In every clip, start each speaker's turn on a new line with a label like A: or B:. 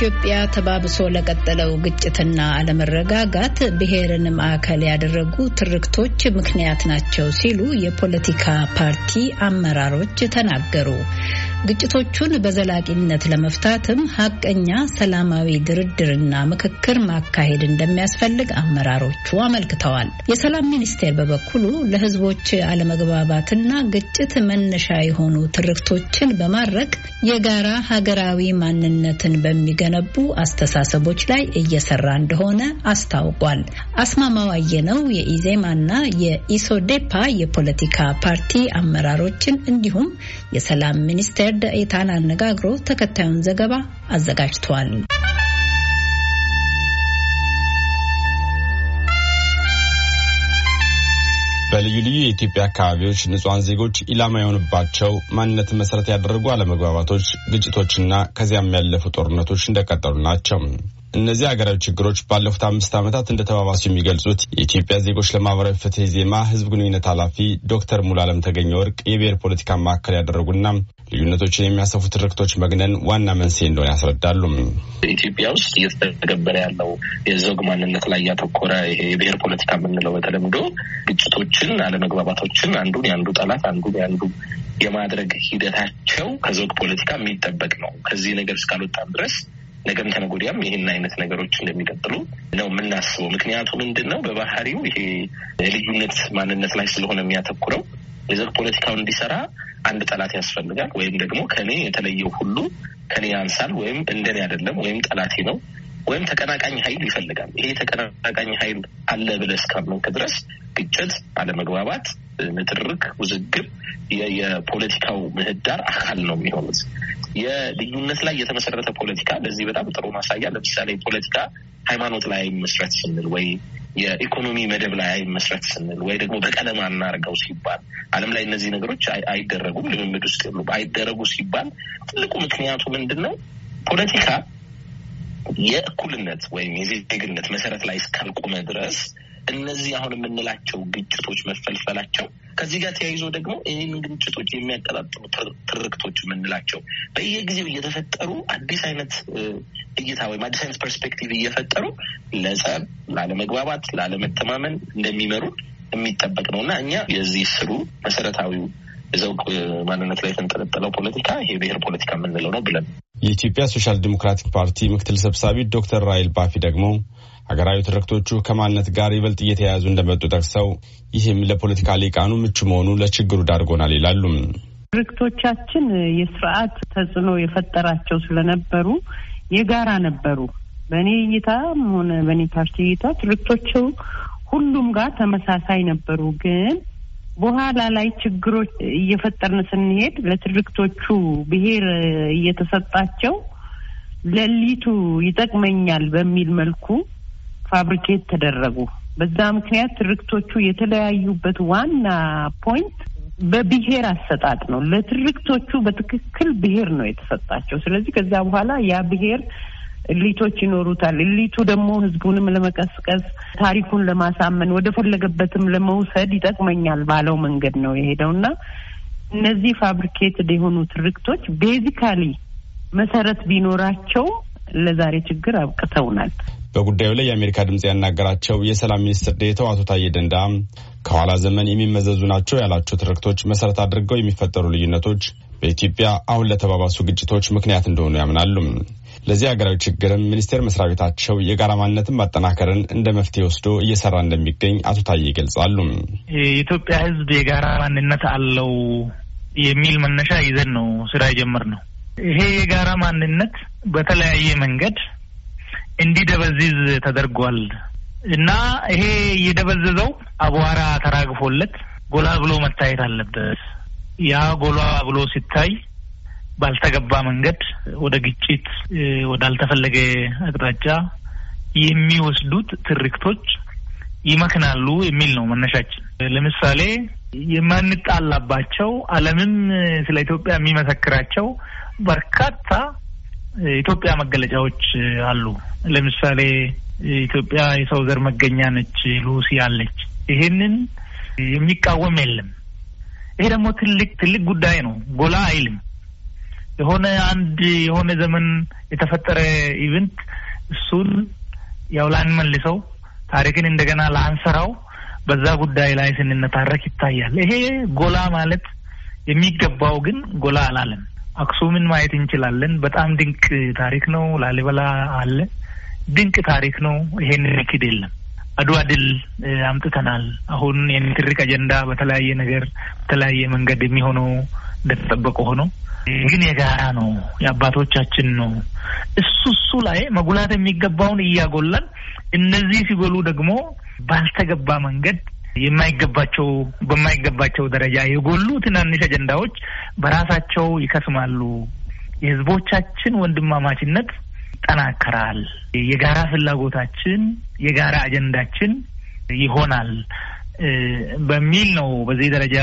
A: በኢትዮጵያ ተባብሶ ለቀጠለው ግጭትና አለመረጋጋት ብሔርን ማዕከል ያደረጉ ትርክቶች ምክንያት ናቸው ሲሉ የፖለቲካ ፓርቲ አመራሮች ተናገሩ። ግጭቶቹን በዘላቂነት ለመፍታትም ሀቀኛ ሰላማዊ ድርድርና ምክክር ማካሄድ እንደሚያስፈልግ አመራሮቹ አመልክተዋል። የሰላም ሚኒስቴር በበኩሉ ለሕዝቦች አለመግባባትና ግጭት መነሻ የሆኑ ትርክቶችን በማድረግ የጋራ ሀገራዊ ማንነትን በሚገነቡ አስተሳሰቦች ላይ እየሰራ እንደሆነ አስታውቋል። አስማማው አየነው የኢዜማና የኢሶዴፓ የፖለቲካ ፓርቲ አመራሮችን እንዲሁም የሰላም ሚኒስቴር ደኤታን አነጋግሮ ተከታዩን ዘገባ አዘጋጅቷል።
B: በልዩ ልዩ የኢትዮጵያ አካባቢዎች ንጹሐን ዜጎች ኢላማ የሆኑባቸው ማንነትን መሰረት ያደረጉ አለመግባባቶች፣ ግጭቶችና ከዚያም ያለፉ ጦርነቶች እንደቀጠሉ ናቸው። እነዚህ ሀገራዊ ችግሮች ባለፉት አምስት ዓመታት እንደተባባሱ የሚገልጹት የኢትዮጵያ ዜጎች ለማህበራዊ ፍትህ ዜማ ህዝብ ግንኙነት ኃላፊ ዶክተር ሙሉዓለም ተገኘ ወርቅ የብሔር ፖለቲካ ማዕከል ያደረጉና ልዩነቶችን የሚያሰፉ ትርክቶች መግነን ዋና መንስኤ እንደሆነ ያስረዳሉ።
C: ኢትዮጵያ ውስጥ እየተተገበረ ያለው የዘውግ ማንነት ላይ ያተኮረ ይሄ የብሔር ፖለቲካ የምንለው በተለምዶ ግጭቶችን፣ አለመግባባቶችን አንዱን የአንዱ ጠላት አንዱን የአንዱ የማድረግ ሂደታቸው ከዘውግ ፖለቲካ የሚጠበቅ ነው። ከዚህ ነገር እስካልወጣን ድረስ ነገም ከነገ ወዲያም ይህን አይነት ነገሮች እንደሚቀጥሉ ነው የምናስበው። ምክንያቱ ምንድን ነው? በባህሪው ይሄ የልዩነት ማንነት ላይ ስለሆነ የሚያተኩረው የዘውግ ፖለቲካው እንዲሰራ አንድ ጠላት ያስፈልጋል። ወይም ደግሞ ከኔ የተለየው ሁሉ ከኔ ያንሳል፣ ወይም እንደኔ አይደለም፣ ወይም ጠላቴ ነው፣ ወይም ተቀናቃኝ ኃይል ይፈልጋል። ይሄ ተቀናቃኝ ኃይል አለ ብለህ እስካመንክ ድረስ ግጭት፣ አለመግባባት፣ ንትርክ፣ ውዝግብ የፖለቲካው ምህዳር አካል ነው የሚሆኑት። የልዩነት ላይ የተመሰረተ ፖለቲካ ለዚህ በጣም ጥሩ ማሳያ ለምሳሌ ፖለቲካ ሃይማኖት ላይ መስረት ስንል ወይ የኢኮኖሚ መደብ ላይ አይመስረት ስንል ወይ ደግሞ በቀለም አናርገው ሲባል ዓለም ላይ እነዚህ ነገሮች አይደረጉም፣ ልምምድ ውስጥ የሉም። አይደረጉ ሲባል ትልቁ ምክንያቱ ምንድን ነው? ፖለቲካ የእኩልነት ወይም የዜግነት መሰረት ላይ እስካልቆመ ድረስ እነዚህ አሁን የምንላቸው ግጭቶች መፈልፈላቸው ከዚህ ጋር ተያይዞ ደግሞ ይህንን ግጭቶች የሚያቀጣጥሉ ትርክቶች የምንላቸው በየጊዜው እየተፈጠሩ አዲስ አይነት እይታ ወይም አዲስ አይነት perspective እየፈጠሩ ለጸብ፣ ላለመግባባት፣ ላለመተማመን እንደሚመሩ የሚጠበቅ ነው። እና እኛ የዚህ ስሩ መሰረታዊው የዘውግ ማንነት ላይ የተንጠለጠለው ፖለቲካ ይሄ ፖለቲካ የምንለው ነው ብለን
B: የኢትዮጵያ ሶሻል ዲሞክራቲክ ፓርቲ ምክትል ሰብሳቢ ዶክተር ራይል ባፊ ደግሞ ሀገራዊ ትርክቶቹ ከማንነት ጋር ይበልጥ እየተያያዙ እንደመጡ ጠቅሰው ይህም ለፖለቲካ ልሂቃኑ ምቹ መሆኑ ለችግር ዳርጎናል ይላሉም።
D: ትርክቶቻችን የስርዓት ተጽዕኖ የፈጠራቸው ስለነበሩ የጋራ ነበሩ። በእኔ እይታም ሆነ በእኔ ፓርቲ እይታ ትርክቶቹ ሁሉም ጋር ተመሳሳይ ነበሩ። ግን በኋላ ላይ ችግሮች እየፈጠርን ስንሄድ ለትርክቶቹ ብሔር እየተሰጣቸው elite ኡ ይጠቅመኛል በሚል መልኩ fabricate ተደረጉ። በዛ ምክንያት ትርክቶቹ የተለያዩበት ዋና point በብሔር አሰጣጥ ነው። ለትርክቶቹ በትክክል ብሔር ነው የተሰጣቸው። ስለዚህ ከዚያ በኋላ ያ ብሔር elite ኦች ይኖሩታል። elite ኡ ደግሞ ህዝቡንም ለመቀስቀስ ታሪኩን ለማሳመን ወደ ፈለገበትም ለመውሰድ ይጠቅመኛል ባለው መንገድ ነው የሄደው እና እነዚህ fabricated የሆኑ ትርክቶች basically መሰረት ቢኖራቸው ለዛሬ ችግር አብቅተውናል።
B: በጉዳዩ ላይ የአሜሪካ ድምጽ ያናገራቸው የሰላም ሚኒስትር ዴኤታው አቶ ታዬ ደንዳ ከኋላ ዘመን የሚመዘዙ ናቸው ያላቸው ትርክቶች መሰረት አድርገው የሚፈጠሩ ልዩነቶች በኢትዮጵያ አሁን ለተባባሱ ግጭቶች ምክንያት እንደሆኑ ያምናሉ። ለዚህ ሀገራዊ ችግርም ሚኒስቴር መስሪያ ቤታቸው የጋራ ማንነትን ማጠናከርን እንደ መፍትሄ ወስዶ እየሰራ እንደሚገኝ አቶ ታዬ ይገልጻሉ።
E: የኢትዮጵያ ሕዝብ የጋራ ማንነት አለው የሚል መነሻ ይዘን ነው ስራ የጀመርነው። ይሄ የጋራ ማንነት በተለያየ መንገድ እንዲደበዝዝ ተደርጓል እና ይሄ እየደበዘዘው አቧራ ተራግፎለት ጎላ ብሎ መታየት አለበት። ያ ጎላ ብሎ ሲታይ ባልተገባ መንገድ ወደ ግጭት፣ ወዳልተፈለገ አቅጣጫ የሚወስዱት ትርክቶች ይመክናሉ የሚል ነው መነሻችን። ለምሳሌ የማንጣላባቸው ዓለምም ስለ ኢትዮጵያ የሚመሰክራቸው በርካታ ኢትዮጵያ መገለጫዎች አሉ። ለምሳሌ ኢትዮጵያ የሰው ዘር መገኛ ነች፣ ሉሲ አለች። ይሄንን የሚቃወም የለም። ይሄ ደግሞ ትልቅ ትልቅ ጉዳይ ነው፣ ጎላ አይልም። የሆነ አንድ የሆነ ዘመን የተፈጠረ event እሱን ያው ላንመልሰው ታሪክን እንደገና ላንሰራው በዛ ጉዳይ ላይ ስንነታረክ ይታያል። ይሄ ጎላ ማለት የሚገባው ግን ጎላ አላለም። አክሱምን ማየት እንችላለን። በጣም ድንቅ ታሪክ ነው። ላሊበላ አለ፣ ድንቅ ታሪክ ነው። ይሄን ንክድ የለም። አድዋ ድል አምጥተናል። አሁን የንትርክ አጀንዳ በተለያየ ነገር በተለያየ መንገድ የሚሆነው እንደተጠበቀ ሆኖ ግን የጋራ ነው፣ የአባቶቻችን ነው። እሱ እሱ ላይ መጉላት የሚገባውን እያጎላን እነዚህ ሲጎሉ ደግሞ ባልተገባ መንገድ የማይገባቸው በማይገባቸው ደረጃ የጎሉ ትናንሽ አጀንዳዎች በራሳቸው ይከስማሉ። የህዝቦቻችን ወንድማማችነት ይጠናከራል። የጋራ ፍላጎታችን የጋራ አጀንዳችን ይሆናል በሚል ነው በዚህ ደረጃ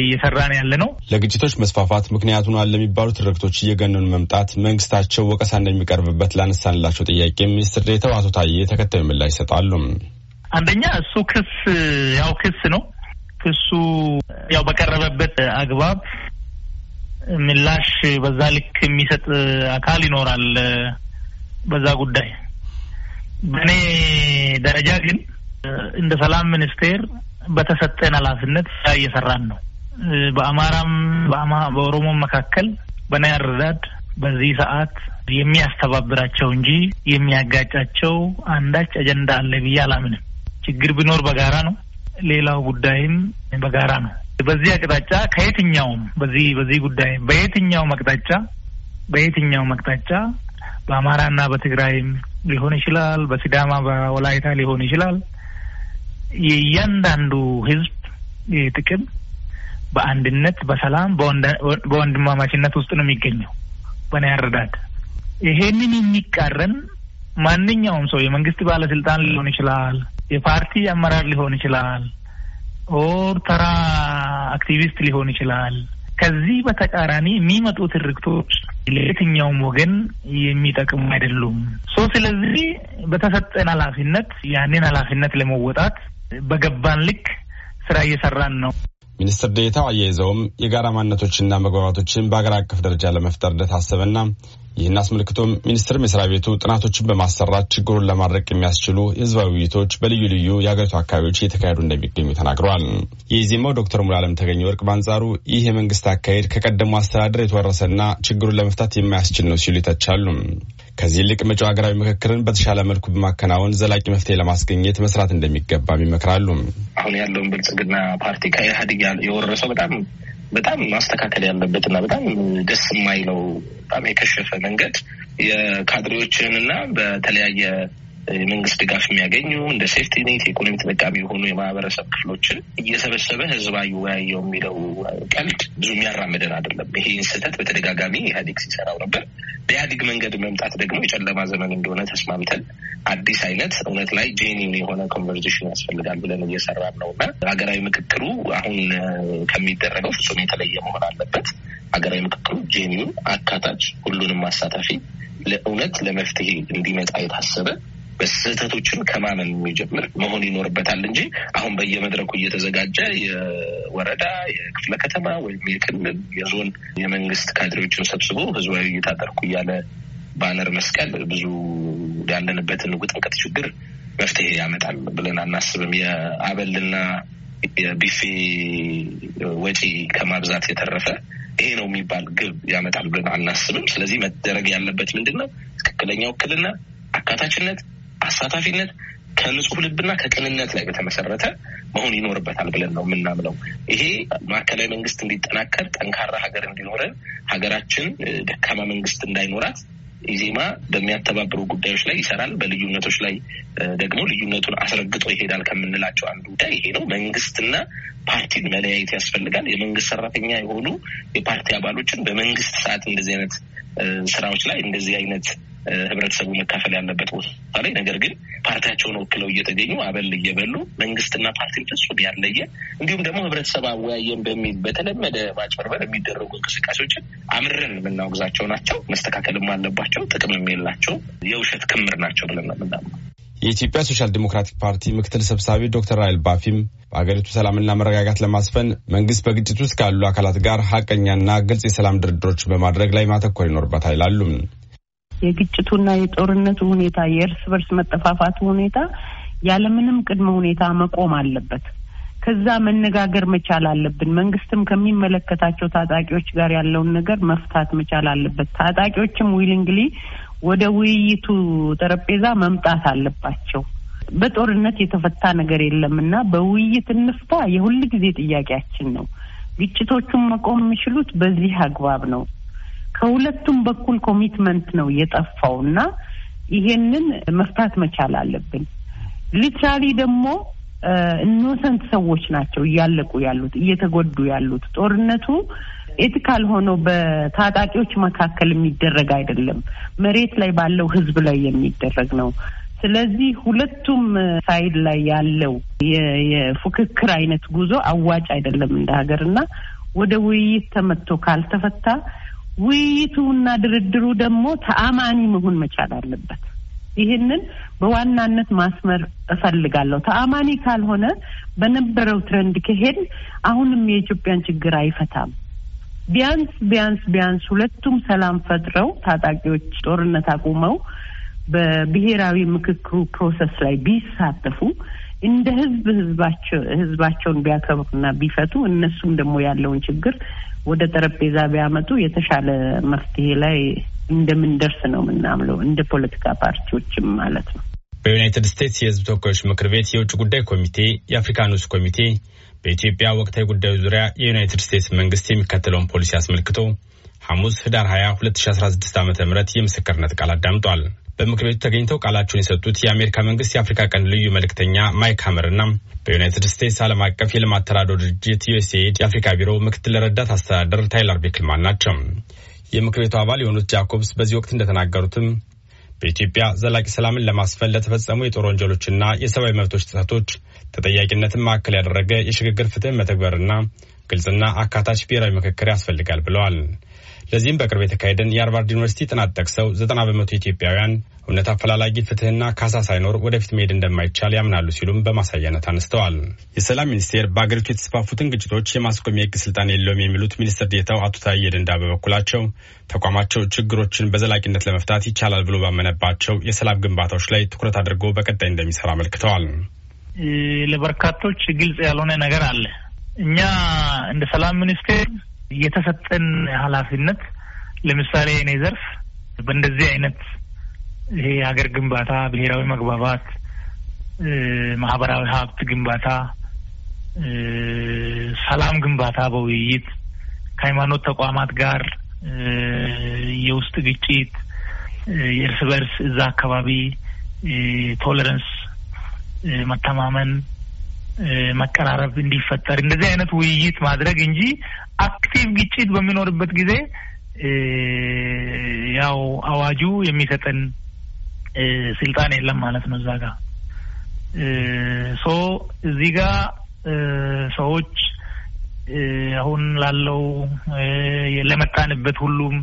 E: እየሰራን ያለ ነው።
B: ለግጭቶች መስፋፋት ምክንያት ሆኗል ለሚባሉ ትርክቶች እየገነኑ መምጣት መንግስታቸው ወቀሳ እንደሚቀርብበት ላነሳንላቸው ጥያቄ ሚኒስትር ዴኤታው አቶ ታዬ ተከታዩ ምላሽ ይሰጣሉ።
E: አንደኛ እሱ ክስ ያው ክስ ነው። ክሱ ያው በቀረበበት አግባብ ምላሽ በዛ ልክ የሚሰጥ አካል ይኖራል። በዛ ጉዳይ በእኔ ደረጃ ግን እንደ ሰላም ሚኒስቴር በተሰጠን ኃላፊነት እየሰራን ነው። በአማራም በኦሮሞም መካከል አረዳድ በዚህ ሰዓት የሚያስተባብራቸው እንጂ የሚያጋጫቸው አንዳች አጀንዳ አለ ብዬ አላምንም። ችግር ቢኖር በጋራ ነው። ሌላው ጉዳይም በጋራ ነው። በዚህ አቅጣጫ ከየትኛውም በዚህ በዚህ ጉዳይ በየትኛውም አቅጣጫ በየትኛውም አቅጣጫ በአማራና በትግራይም ሊሆን ይችላል፣ በሲዳማ በወላይታ ሊሆን ይችላል። የእያንዳንዱ ህዝብ ጥቅም በአንድነት በሰላም በወንድማማችነት ውስጥ ነው የሚገኘው። በእኔ አረዳድ ይሄንን የሚቃረን ማንኛውም ሰው የመንግስት ባለስልጣን ሊሆን ይችላል፣ የፓርቲ አመራር ሊሆን ይችላል፣ or ተራ አክቲቪስት ሊሆን ይችላል። ከዚህ በተቃራኒ የሚመጡ ትርክቶች ለየትኛውም ወገን የሚጠቅሙ አይደሉም። so ስለዚህ በተሰጠን ኃላፊነት ያንን ኃላፊነት ለመወጣት በገባን ልክ ስራ እየሰራን ነው።
B: ሚኒስትር ዴኤታው አያይዘውም የጋራ ማንነቶችና መግባባቶችን በአገር አቀፍ ደረጃ ለመፍጠር እንደታሰበና ይህን አስመልክቶም ሚኒስቴር መስሪያ ቤቱ ጥናቶችን በማሰራት ችግሩን ለማድረቅ የሚያስችሉ የህዝባዊ ውይይቶች በልዩ ልዩ የአገሪቱ አካባቢዎች እየተካሄዱ እንደሚገኙ ተናግረዋል። የኢዜማው ዶክተር ሙሉዓለም ተገኘ ወርቅ በአንጻሩ ይህ የመንግስት አካሄድ ከቀደሙ አስተዳደር የተወረሰና ችግሩን ለመፍታት የማያስችል ነው ሲሉ ይተቻሉ። ከዚህ ይልቅ መጪው ሀገራዊ ምክክርን በተሻለ መልኩ በማከናወን ዘላቂ መፍትሄ ለማስገኘት መስራት እንደሚገባም ይመክራሉ።
C: አሁን ያለውን ብልጽግና ፓርቲ ከኢህአዴግ የወረሰው በጣም በጣም ማስተካከል ያለበትና በጣም ደስ የማይለው በጣም የከሸፈ መንገድ የካድሬዎችንና በተለያየ የመንግስት ድጋፍ የሚያገኙ እንደ safety net የኢኮኖሚ ተጠቃሚ የሆኑ የማህበረሰብ ክፍሎችን እየሰበሰበ ህዝብ አወያየው የሚለው ቀልድ ብዙ የሚያራምደን አይደለም። ይሄን ስህተት በተደጋጋሚ ኢህአዴግ ሲሰራው ነበር። በኢህአዴግ መንገድ መምጣት ደግሞ የጨለማ ዘመን እንደሆነ ተስማምተን አዲስ አይነት እውነት ላይ genuine የሆነ conversation ያስፈልጋል ብለን እየሰራን ነው እና ሀገራዊ ምክክሩ አሁን ከሚደረገው ፍጹም የተለየ መሆን አለበት። ሀገራዊ ምክክሩ ጄኒውን አካታች፣ ሁሉንም አሳታፊ ለእውነት ለመፍትሄ እንዲመጣ የታሰበ በስህተቶችን ከማመን የሚጀምር መሆን ይኖርበታል እንጂ አሁን በየመድረኩ እየተዘጋጀ የወረዳ የክፍለ ከተማ ወይም የክልል የዞን የመንግስት ካድሬዎችን ሰብስቦ ህዝባዊ ውይይት አደረኩ እያለ ባነር መስቀል ብዙ ያለንበትን ውጥንቅጥ ችግር መፍትሄ ያመጣል ብለን አናስብም። የአበልና የቢፌ ወጪ ከማብዛት የተረፈ ይሄ ነው የሚባል ግብ ያመጣል ብለን አናስብም። ስለዚህ መደረግ ያለበት ምንድን ነው? ትክክለኛ ውክልና፣ አካታችነት አሳታፊነት ከንጹህ ልብና ከቅንነት ላይ በተመሰረተ መሆን ይኖርበታል ብለን ነው የምናምነው። ይሄ ማዕከላዊ መንግስት እንዲጠናከር፣ ጠንካራ ሀገር እንዲኖረን፣ ሀገራችን ደካማ መንግስት እንዳይኖራት ኢዜማ በሚያተባብሩ ጉዳዮች ላይ ይሰራል። በልዩነቶች ላይ ደግሞ ልዩነቱን አስረግጦ ይሄዳል ከምንላቸው አንዱ ጉዳይ ይሄ ነው። መንግስትና ፓርቲን መለያየት ያስፈልጋል። የመንግስት ሰራተኛ የሆኑ የፓርቲ አባሎችን በመንግስት ሰዓት እንደዚህ አይነት ስራዎች ላይ እንደዚህ አይነት ህብረተሰቡ መካፈል ያለበት ቦታ ላይ ነገር ግን ፓርቲያቸውን ወክለው እየተገኙ አበል እየበሉ መንግስትና ፓርቲን ፍጹም ያለየ እንዲሁም ደግሞ ህብረተሰብ አወያየን በሚል በተለመደ ማጭበርበር የሚደረጉ እንቅስቃሴዎችን አምርረን የምናወግዛቸው ናቸው። መስተካከልም አለባቸው። ጥቅም የላቸው የውሸት ክምር ናቸው ብለን ነው የምናምነው።
B: የኢትዮጵያ ሶሻል ዲሞክራቲክ ፓርቲ ምክትል ሰብሳቢ ዶክተር ራይል ባፊም በሀገሪቱ ሰላምና መረጋጋት ለማስፈን መንግስት በግጭት ውስጥ ካሉ አካላት ጋር ሀቀኛና ግልጽ የሰላም ድርድሮች በማድረግ ላይ ማተኮር ይኖርበታል ይላሉ።
D: የግጭቱና የጦርነቱ ሁኔታ፣ የእርስ በርስ መጠፋፋቱ ሁኔታ ያለምንም ቅድመ ሁኔታ መቆም አለበት። ከዛ መነጋገር መቻል አለብን። መንግስትም ከሚመለከታቸው ታጣቂዎች ጋር ያለውን ነገር መፍታት መቻል አለበት። ታጣቂዎችም willingly ወደ ውይይቱ ጠረጴዛ መምጣት አለባቸው። በጦርነት የተፈታ ነገር የለም እና በውይይት እንፍታ የሁል ጊዜ ጥያቄያችን ነው። ግጭቶቹን መቆም የሚችሉት በዚህ አግባብ ነው። ከሁለቱም በኩል commitment ነው የጠፋው እና ይሄንን መፍታት መቻል አለብን። literally ደግሞ innocent ሰዎች ናቸው እያለቁ ያሉት እየተጎዱ ያሉት። ጦርነቱ ethical ሆኖ በታጣቂዎች መካከል የሚደረግ አይደለም፣ መሬት ላይ ባለው ህዝብ ላይ የሚደረግ ነው። ስለዚህ ሁለቱም side ላይ ያለው የፉክክር አይነት ጉዞ አዋጭ አይደለም እንደ ሀገር እና ወደ ውይይት ተመጥቶ ካልተፈታ ውይይቱና ድርድሩ ደግሞ ተአማኒ መሆን መቻል አለበት። ይህንን በዋናነት ማስመር እፈልጋለሁ። ተአማኒ ካልሆነ በነበረው trend ከሄድ አሁንም የኢትዮጵያን ችግር አይፈታም። ቢያንስ ቢያንስ ቢያንስ ሁለቱም ሰላም ፈጥረው ታጣቂዎች ጦርነት አቁመው በብሔራዊ ምክክሩ process ላይ ቢሳተፉ እንደ ህዝብ ህዝባቸው ህዝባቸውን ቢያከብሩና ቢፈቱ እነሱም ደግሞ ያለውን ችግር ወደ ጠረጴዛ ቢያመጡ የተሻለ መፍትሄ ላይ እንደምንደርስ ነው የምናምነው እንደ ፖለቲካ ፓርቲዎችም ማለት ነው።
B: በዩናይትድ ስቴትስ የህዝብ ተወካዮች ምክር ቤት የውጭ ጉዳይ ኮሚቴ የአፍሪካ ንዑስ ኮሚቴ በኢትዮጵያ ወቅታዊ ጉዳዮች ዙሪያ የዩናይትድ ስቴትስ መንግስት የሚከተለውን ፖሊሲ አስመልክቶ ሐሙስ ህዳር 20 2016 ዓ ም የምስክርነት ቃል አዳምጧል። በምክር ቤቱ ተገኝተው ቃላቸውን የሰጡት የአሜሪካ መንግስት የአፍሪካ ቀንድ ልዩ መልእክተኛ ማይክ ሀመርና በዩናይትድ ስቴትስ ዓለም አቀፍ የልማት ተራድኦ ድርጅት ዩኤስኤድ የአፍሪካ ቢሮ ምክትል ረዳት አስተዳዳሪ ታይለር ቤክልማን ናቸው። የምክር ቤቱ አባል የሆኑት ጃኮብስ በዚህ ወቅት እንደተናገሩትም በኢትዮጵያ ዘላቂ ሰላምን ለማስፈን ለተፈጸሙ የጦር ወንጀሎችና የሰብአዊ መብቶች ጥሰቶች ተጠያቂነትን ማዕከል ያደረገ የሽግግር ፍትህ መተግበርና ግልጽና አካታች ብሔራዊ ምክክር ያስፈልጋል ብለዋል። ለዚህም በቅርብ የተካሄደን የሃርቫርድ ዩኒቨርሲቲ ጥናት ጠቅሰው ዘጠና በመቶ ኢትዮጵያውያን እውነት አፈላላጊ ፍትህና ካሳ ሳይኖር ወደፊት መሄድ እንደማይቻል ያምናሉ ሲሉም በማሳያነት አነስተዋል። የሰላም ሚኒስቴር በአገሪቱ የተስፋፉትን ግጭቶች የማስቆም የህግ ስልጣን የለውም የሚሉት ሚኒስትር ዴታው አቶ ታዬ ደንዳ በበኩላቸው ተቋማቸው ችግሮችን በዘላቂነት ለመፍታት ይቻላል ብሎ ባመነባቸው የሰላም ግንባታዎች ላይ ትኩረት አድርጎ በቀጣይ እንደሚሰራ አመልክተዋል።
E: ለበርካቶች ግልጽ ያልሆነ ነገር አለ። እኛ እንደ ሰላም ሚኒስቴር የተሰጠን ኃላፊነት ለምሳሌ እኔ ዘርፍ በእንደዚህ አይነት ይሄ የሀገር ግንባታ፣ ብሔራዊ መግባባት፣ ማህበራዊ ሀብት ግንባታ፣ ሰላም ግንባታ በውይይት ከሃይማኖት ተቋማት ጋር የውስጥ ግጭት፣ የእርስ በርስ እዛ አካባቢ tolerance፣ መተማመን፣ መቀራረብ እንዲፈጠር እንደዚህ አይነት ውይይት ማድረግ እንጂ active ግጭት በሚኖርበት ጊዜ ያው አዋጁ የሚሰጠን ስልጣን የለም ማለት ነው። እዛ ጋር ሶ እዚህ ጋር ሰዎች አሁን ላለው ለመጣንበት ሁሉም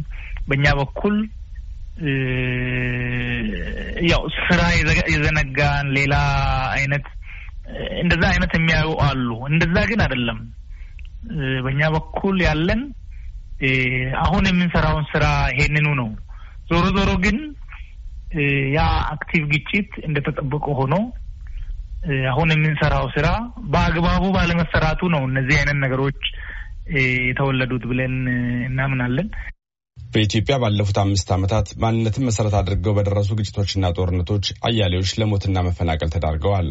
E: በእኛ በኩል ያው ስራ የዘነጋን ሌላ አይነት እንደዛ አይነት የሚያዩ አሉ። እንደዛ ግን አይደለም። በእኛ በኩል ያለን አሁን የምንሰራውን ስራ ይሄንኑ ነው። ዞሮ ዞሮ ግን ያ active ግጭት እንደተጠበቀ ሆኖ አሁን የምንሰራው ስራ በአግባቡ ባለመሰራቱ ነው እነዚህ አይነት ነገሮች የተወለዱት ብለን እናምናለን።
B: በኢትዮጵያ ባለፉት አምስት ዓመታት ማንነትን መሰረት አድርገው በደረሱ ግጭቶችና ጦርነቶች አያሌዎች ለሞትና መፈናቀል ተዳርገዋል።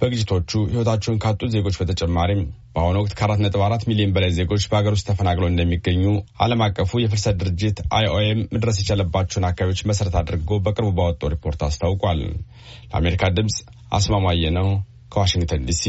B: በግጭቶቹ ሕይወታቸውን ካጡ ዜጎች በተጨማሪም በአሁኑ ወቅት ከአራት ነጥብ አራት ሚሊዮን በላይ ዜጎች በሀገር ውስጥ ተፈናቅለው እንደሚገኙ ዓለም አቀፉ የፍልሰት ድርጅት አይኦኤም መድረስ የቻለባቸውን አካባቢዎች መሰረት አድርጎ በቅርቡ ባወጣው ሪፖርት አስታውቋል። ለአሜሪካ ድምፅ አስማማየ ነው ከዋሽንግተን ዲሲ